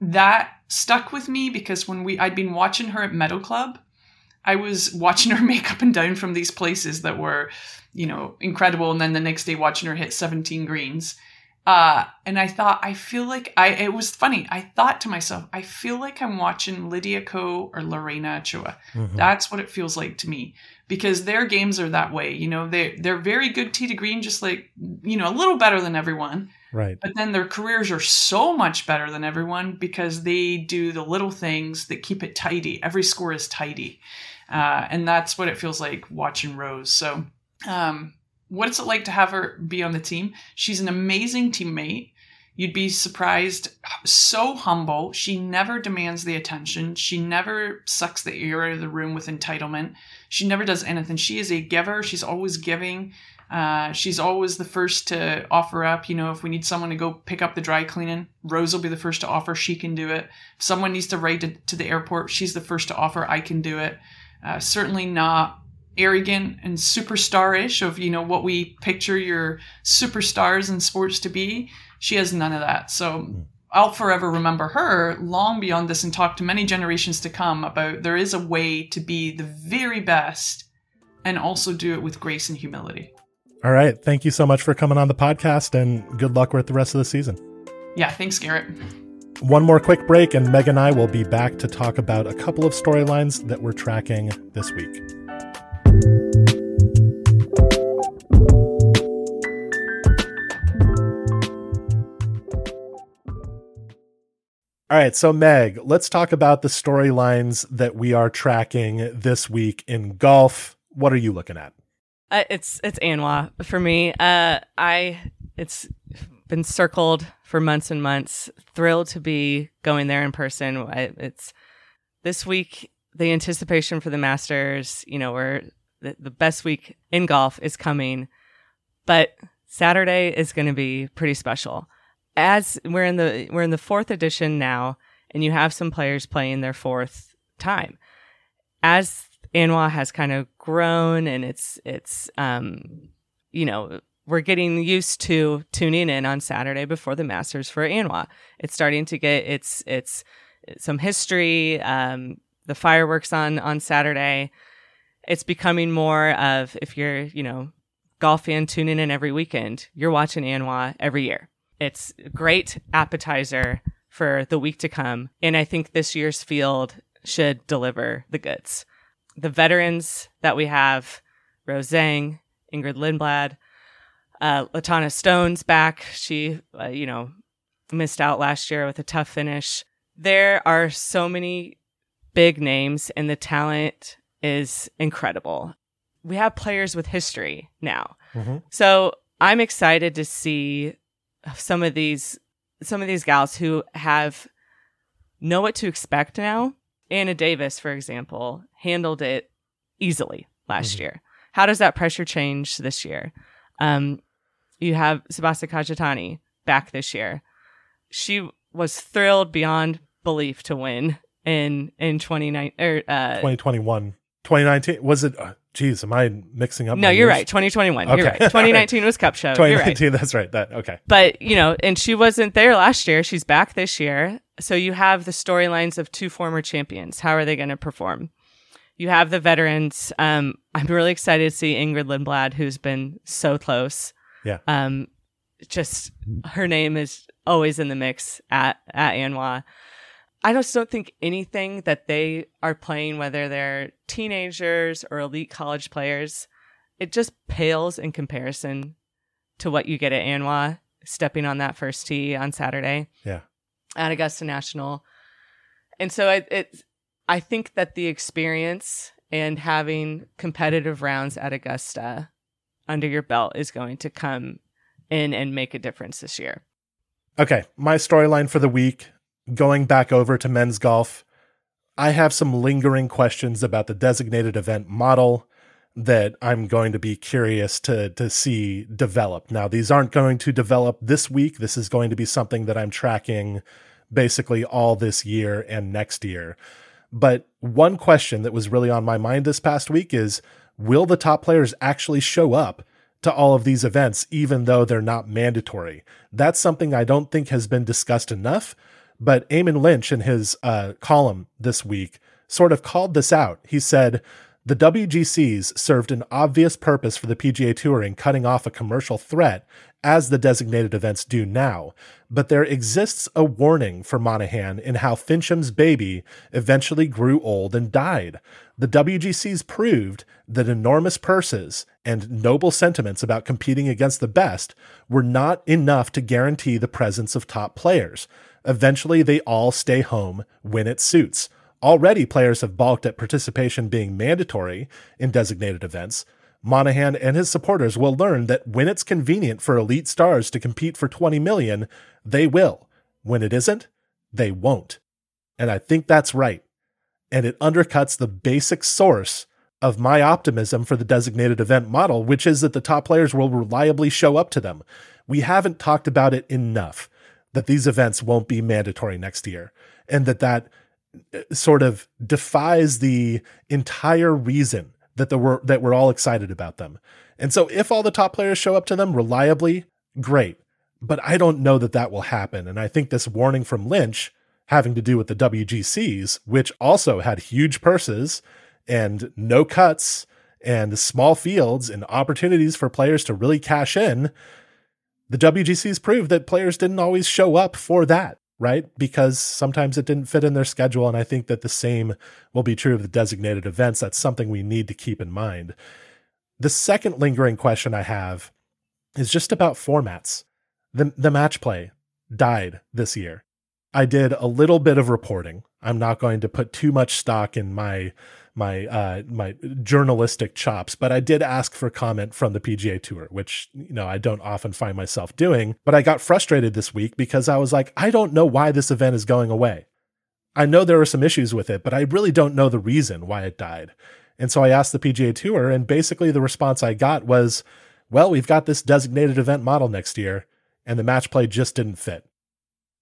C: that stuck with me because when we I'd been watching her at Meadow Club, I was watching her make up and down from these places that were, you know, incredible, and then the next day watching her hit 17 greens. Uh, and I thought, I feel like I, it was funny. I thought to myself, I feel like I'm watching Lydia Ko or Lorena Ochoa.
A: Mhm.
C: That's what it feels like to me because their games are that way. You know, they, they're very good tee to green, just like, you know, a little better than everyone.
A: Right.
C: But then their careers are so much better than everyone because they do the little things that keep it tidy. Every score is tidy. Uh, and that's what it feels like watching Rose. So, um, what's it like to have her be on the team? She's an amazing teammate. You'd be surprised. So humble. She never demands the attention. She never sucks the air out of the room with entitlement. She never does anything. She is a giver. She's always giving. Uh, she's always the first to offer up. You know, if we need someone to go pick up the dry cleaning, Rose will be the first to offer. She can do it. If someone needs to ride to, to the airport, she's the first to offer. I can do it. Uh, certainly not arrogant and superstar-ish of you know what we picture your superstars in sports to be. She has none of that. So hmm. I'll forever remember her long beyond this and talk to many generations to come about there is a way to be the very best and also do it with grace and humility.
A: All right. Thank you so much for coming on the podcast and good luck with the rest of the season.
C: Yeah, thanks, Garrett.
A: One more quick break, and Meg and I will be back to talk about a couple of storylines that we're tracking this week. All right, so Meg, let's talk about the storylines that we are tracking this week in golf. What are you looking at?
B: Uh, it's it's Anwa for me. Uh, I it's been circled for months and months. Thrilled to be going there in person. I, it's this week. The anticipation for the Masters. You know, where the, the best week in golf is coming, but Saturday is going to be pretty special. As we're in the we're in the fourth edition now, and you have some players playing their fourth time. As Anwa has kind of grown and it's it's um you know we're getting used to tuning in on Saturday before the Masters for Anwa. It's starting to get its it's some history, um, the fireworks on on Saturday. It's becoming more of if you're you know golf fan tuning in every weekend, you're watching Anwa every year. It's a great appetizer for the week to come, and I think this year's field should deliver the goods the veterans that we have Rose Zhang, Ingrid Lindblad, uh, Latanna Stone's back. She, uh, you know, missed out last year with a tough finish. There are so many big names, and the talent is incredible. We have players with history now.
A: Mhm.
B: So I'm excited to see some of these some of these gals who have know what to expect now. Anna Davis, for example, handled it easily last
A: Mhm.
B: year. How does that pressure change this year? Um, you have Tsubasa Kajitani back this year. She was thrilled beyond belief to win in in 29 or uh
A: 2021, 2019. Was it? Uh, geez, am I mixing up?
B: no, you're
A: years?
B: right. 2021. You're
A: Okay.
B: right. 2019 was Kupcho. You're right.
A: 2019. That's right. That okay.
B: But, you know, and she wasn't there last year. She's back this year. So you have the storylines of two former champions. How are they going to perform? You have the veterans. Um, I'm really excited to see Ingrid Lindblad, who's been so close.
A: Yeah.
B: Um, just her name is always in the mix at at Anwa. I just don't think anything that they are playing, whether they're teenagers or elite college players, it just pales in comparison to what you get at Anwa stepping on that first tee on Saturday.
A: Yeah.
B: At Augusta National. And so it, it I think that the experience and having competitive rounds at Augusta under your belt is going to come in and make a difference this year.
A: Okay, my storyline for the week going back over to men's golf. I have some lingering questions about the designated event model that I'm going to be curious to to see develop. Now, these aren't going to develop this week. This is going to be something that I'm tracking basically all this year and next year. But one question that was really on my mind this past week is will the top players actually show up to all of these events, even though they're not mandatory? That's something I don't think has been discussed enough. But Eamon Lynch, in his uh, column this week, sort of called this out. He said, The WGCs served an obvious purpose for the PGA Tour in cutting off a commercial threat, as the designated events do now, but there exists a warning for Monahan in how Finchem's baby eventually grew old and died. The WGCs proved that enormous purses and noble sentiments about competing against the best were not enough to guarantee the presence of top players. Eventually, they all stay home when it suits. Already, players have balked at participation being mandatory in designated events. Monahan and his supporters will learn that when it's convenient for elite stars to compete for 20 million, they will. When it isn't, they won't. And I think that's right. And it undercuts the basic source of my optimism for the designated event model, which is that the top players will reliably show up to them. We haven't talked about it enough that these events won't be mandatory next year and that that eh, sort of defies the entire reason that the we're, that we're all excited about them. And so if all the top players show up to them reliably, great. But I don't know that that will happen. And I think this warning from Lynch having to do with the WGCs, which also had huge purses and no cuts and small fields and opportunities for players to really cash in, the WGCs proved that players didn't always show up for that right? Because sometimes it didn't fit in their schedule. And I think that the same will be true of the designated events. That's something we need to keep in mind. The second lingering question I have is just about formats. The, the match play died this year. I did a little bit of reporting. I'm not going to put too much stock in my my uh, my journalistic chops, but I did ask for comment from the PGA Tour, which you know I don't often find myself doing. But I got frustrated this week because I was like, I don't know why this event is going away. I know there are some issues with it, but I really don't know the reason why it died. And so I asked the PGA Tour, and basically the response I got was, "Well, we've got this designated event model next year, and the match play just didn't fit."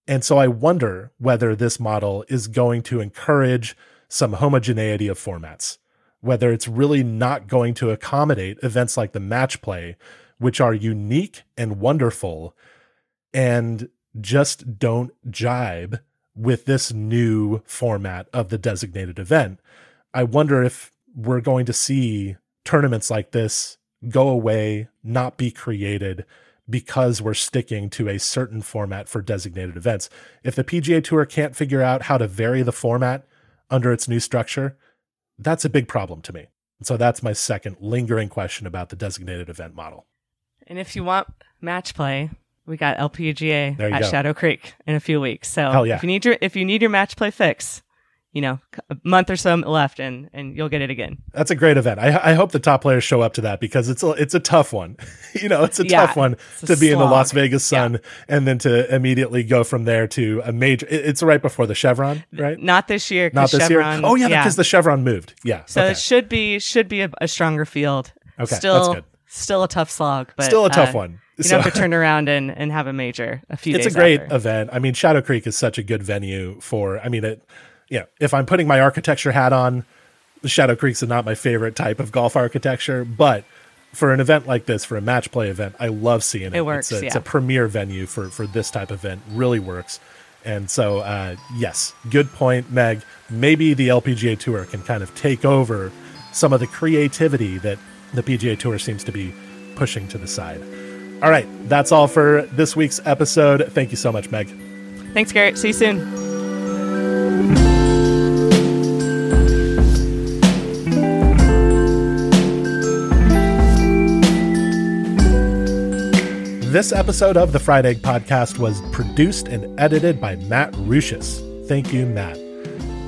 A: And so I wonder whether this model is going to encourage some homogeneity of formats, whether it's really not going to accommodate events like the match play, which are unique and wonderful and just don't jibe with this new format of the designated event. I wonder if we're going to see tournaments like this go away, not be created because we're sticking to a certain format for designated events. If the PGA Tour can't figure out how to vary the format under its new structure, that's a big problem to me. And so that's my second lingering question about the designated event model.
B: And if you want match play, we got LPGA at
A: go.
B: Shadow Creek in a few weeks. So
A: yeah.
B: if you need your if you need your match play fix, you know, a month or so left, and and you'll get it again.
A: That's a great event. I, I hope the top players show up to that because it's a it's a tough one. you know, it's a
B: Yeah,
A: tough one to be in the. Las Vegas Sun and then to immediately go from there to a major. it- It's right before the Chevron, right?
B: Not this year.
A: Not this
B: Chevron,
A: year. Oh yeah, because the Chevron moved. Yeah.
B: so
A: okay.
B: it should be should be a, a stronger field.
A: Okay,
B: still
A: that's good.
B: still a tough slog, but
A: Still a tough
B: uh,
A: one.
B: You
A: So-
B: have to turn around and, and have a major a few
A: it's a great
B: after.
A: event. I mean, Shadow Creek is such a good venue for. I mean, it. Yeah, if I'm putting my architecture hat on, the Shadow Creek's is not my favorite type of golf architecture, but for an event like this, for a match play event, I love seeing it.
B: It works,
A: It's a, it's a premier venue for for this type of event. Really works. And so, uh, yes, good point, Meg. Maybe the LPGA Tour can kind of take over some of the creativity that the PGA Tour seems to be pushing to the side. All right, that's all for this week's episode. Thank you so much, Meg.
B: Thanks, Garrett. See you soon.
A: This episode of the Fried Egg Podcast was produced and edited by Matt Ruchis. Thank you, Matt.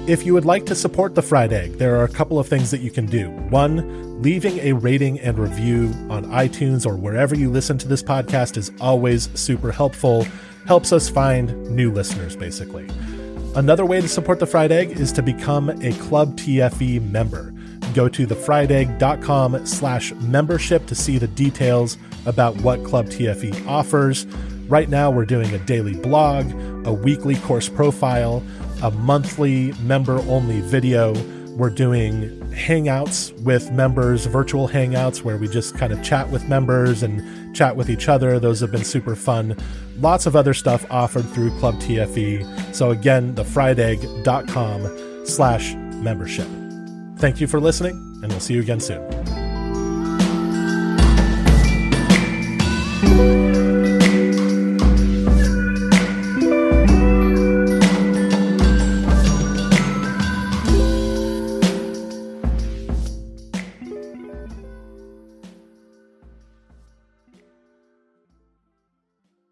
A: If you would like to support the Fried Egg, there are a couple of things that you can do. One, leaving a rating and review on iTunes or wherever you listen to this podcast is always super helpful, helps us find new listeners, basically. Another way to support the Fried Egg is to become a Club TFE member. Go to thefriedegg.com slash membership to see the details about what Club TFE offers. Right now, we're doing a daily blog, a weekly course profile, a monthly member only video. We're doing hangouts with members, virtual hangouts where we just kind of chat with members and chat with each other. Those have been super fun. Lots of other stuff offered through Club TFE. So again, thefriedegg.com slash membership. Thank you for listening, and we'll see you again soon. thank you